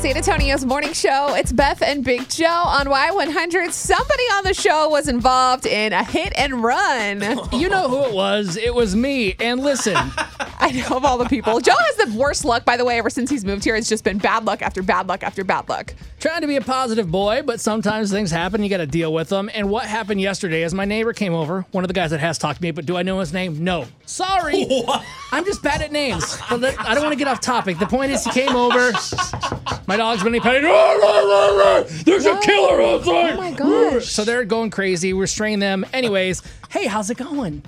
San Antonio's morning show. It's Beth and Big Joe on Y100. Somebody on the show was involved in a hit and run. You know who it was? It was me. And listen, I know of all the people. Joe has the worst luck, by the way, ever since he's moved here. It's just been bad luck after bad luck after bad luck. trying to be a positive boy, but sometimes things happen. You got to deal with them. And what happened yesterday is my neighbor came over, one of the guys that has talked to me, but do I know his name? No. Sorry. I'm just bad at names. But let- I don't want to get off topic. The point is, he came over. My dog's been petting. There's a killer outside. Oh my gosh. So they're going crazy. We're straining them. Anyways, hey, how's it going?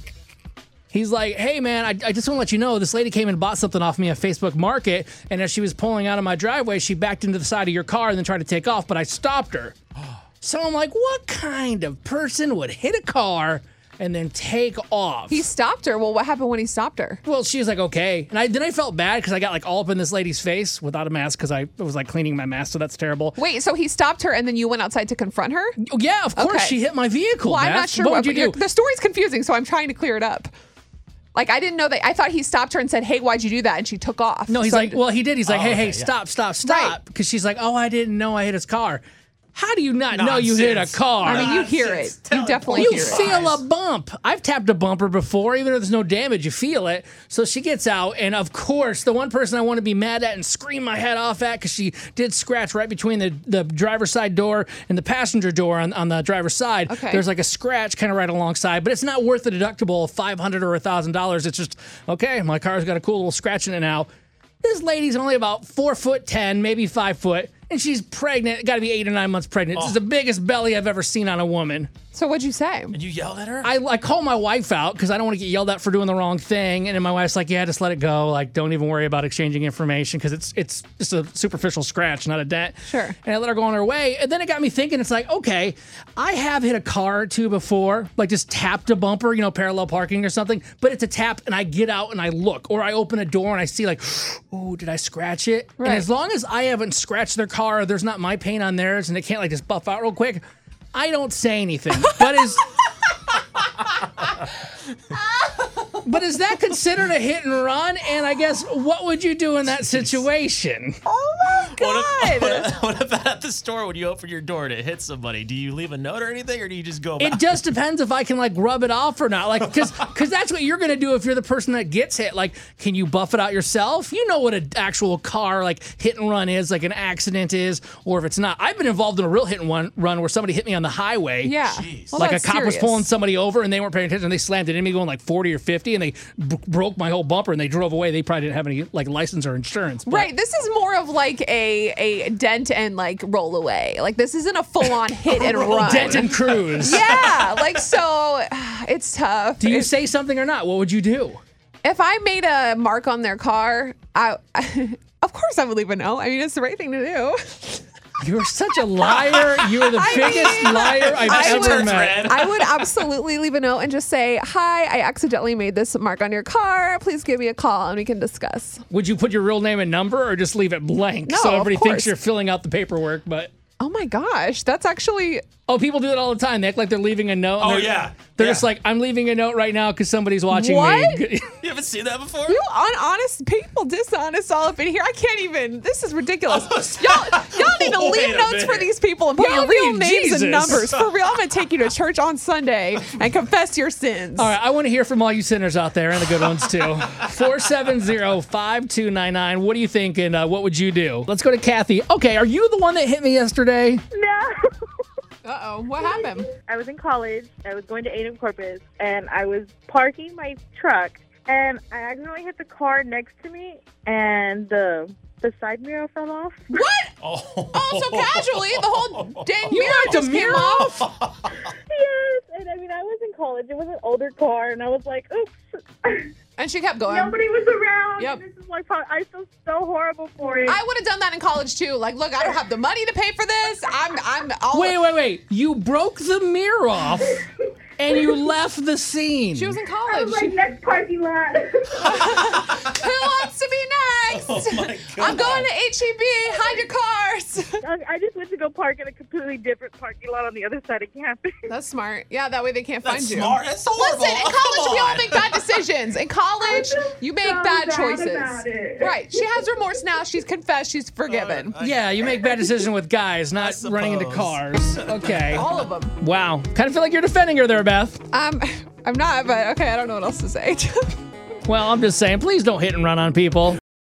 He's like, hey man, I, I just want to let you know this lady came and bought something off me at Facebook Market, and as she was pulling out of my driveway, she backed into the side of your car and then tried to take off, but I stopped her. So I'm like, what kind of person would hit a car and then take off? He stopped her. Well, what happened when he stopped her? well, she was like, okay, and I then I felt bad because I got like all up in this lady's face without a mask because I was like cleaning my mask, so that's terrible. Wait, so he stopped her and then you went outside to confront her? Yeah, of course Okay. she hit my vehicle. Well, I'm not sure What what, you do? The story's confusing, so I'm trying to clear it up. Like I didn't know that. I thought he stopped her and said, "Hey, why'd you do that?" And she took off. No, he's So- like, well, he did. He's like, oh, hey, Oh, hey, okay, yeah. stop, stop, stop. Right. Because she's like, oh, I didn't know I hit his car. How do you not know you hit a car? I mean, you hear it. Tell You definitely you hear it. You feel a bump. I've tapped a bumper before, even though there's no damage, you feel it. So she gets out, and of course, the one person I want to be mad at and scream my head off at because she did scratch right between the, the driver's side door and the passenger door on, on the driver's side. Okay. There's like a scratch kind of right alongside, but it's not worth the deductible of five hundred or thousand dollars. It's just okay. My car's got a cool little scratch in it now. This lady's only about four foot ten, maybe five foot, and she's pregnant. Got to be eight or nine months pregnant. This is the oh. biggest belly I've ever seen on a woman. So what'd you say? And you yelled at her? I, I call my wife out because I don't want to get yelled at for doing the wrong thing. And then my wife's like, yeah, just let it go. Like, don't even worry about exchanging information because it's it's just a superficial scratch, not a dent. Sure. And I let her go on her way. And then it got me thinking, it's like, okay, I have hit a car or two before, like just tapped a bumper, you know, parallel parking or something, but it's a tap and I get out and I look, or I open a door and I see, like, oh, did I scratch it? Right. And as long as I haven't scratched their car, there's not my paint on theirs and it can't like just buff out real quick. I don't say anything. But is But is that considered a hit and run? And I guess what would you do in that situation? Oh my What, god! if, what, what about at the store when you open your door to hit somebody? Do you leave a note or anything, or do you just go It back? just depends if I can like rub it off or not. Like, cause, cause that's what you're gonna do if you're the person that gets hit. Like, can you buff it out yourself? You know what an actual car like hit and run is, like an accident is, or if it's not. I've been involved in a real hit and run, run where somebody hit me on the highway. yeah. Jeez. Well, like a that's cop was pulling somebody over and they weren't paying attention. and They slammed it in me going like 40 or 50 and they b- broke my whole bumper and they drove away. They probably didn't have any like license or insurance. but- Right. This is more of like a a dent and like roll away. Like this isn't a full on hit and run. Dent and cruise. yeah. Like so, it's tough. Do you If- say something or not? What would you do? if I made a mark on their car, I, of course I would leave a note. I mean, it's the right thing to do. You're such a liar. You're the I biggest mean, liar I've I ever would- met. I would absolutely leave a note and just say, "Hi, I accidentally made this mark on your car. Please give me a call and we can discuss." Would you put your real name and number or just leave it blank No, so everybody thinks you're filling out the paperwork? But Oh my gosh, that's actually oh, people do that all the time. They act like they're leaving a note. Oh, they're- yeah. They're Yeah. just like, I'm leaving a note right now because somebody's watching What? me. You haven't seen that before? you honest people, dishonest all up in here. I can't even. This is ridiculous. Oh, y'all, y'all need to leave a notes for these people and put Well, your real leave names Jesus. and numbers. For real, I'm gonna take you to church on Sunday and confess your sins. All right, I want to hear from all you sinners out there and the good ones too. 470-5299. What do you think and uh, what would you do? Let's go to Kathy. Okay, are you the one that hit me yesterday? No. Uh oh, what happened? I was in college. I was going to A&M Corpus, and I was parking my truck, and I accidentally hit the car next to me, and the the side mirror fell off. What? Oh, Oh, so casually, the whole dang You mirror knocked a just came off. yes, and I mean I was in college. It was an older car, and I was like, oops. And she kept going. Nobody was around. Yep. This is like I feel so horrible for it. I would have done that in college too. Like, look, I don't have the money to pay for this. I'm, I'm all. Wait, wait, wait. You broke the mirror off and you left the scene. She was in college. I college. was like next parking lot. Who wants to be next? Oh. I'm going to HEB. Hide your cars. I I just went to go park in a completely different parking lot on the other side of campus. That's smart. Yeah, that way they can't That's find you. smart. That's horrible. Listen, in college come we all make bad decisions. In college, you make so bad bad choices. about it. Right. She has remorse now. She's confessed. She's forgiven. Uh, Yeah, you make bad decisions with guys, not running into cars. Okay. all of them. Wow. Kind of feel like you're defending her there, Beth. Um, I'm not, but okay. I don't know what else to say. Well, I'm just saying, please don't hit and run on people.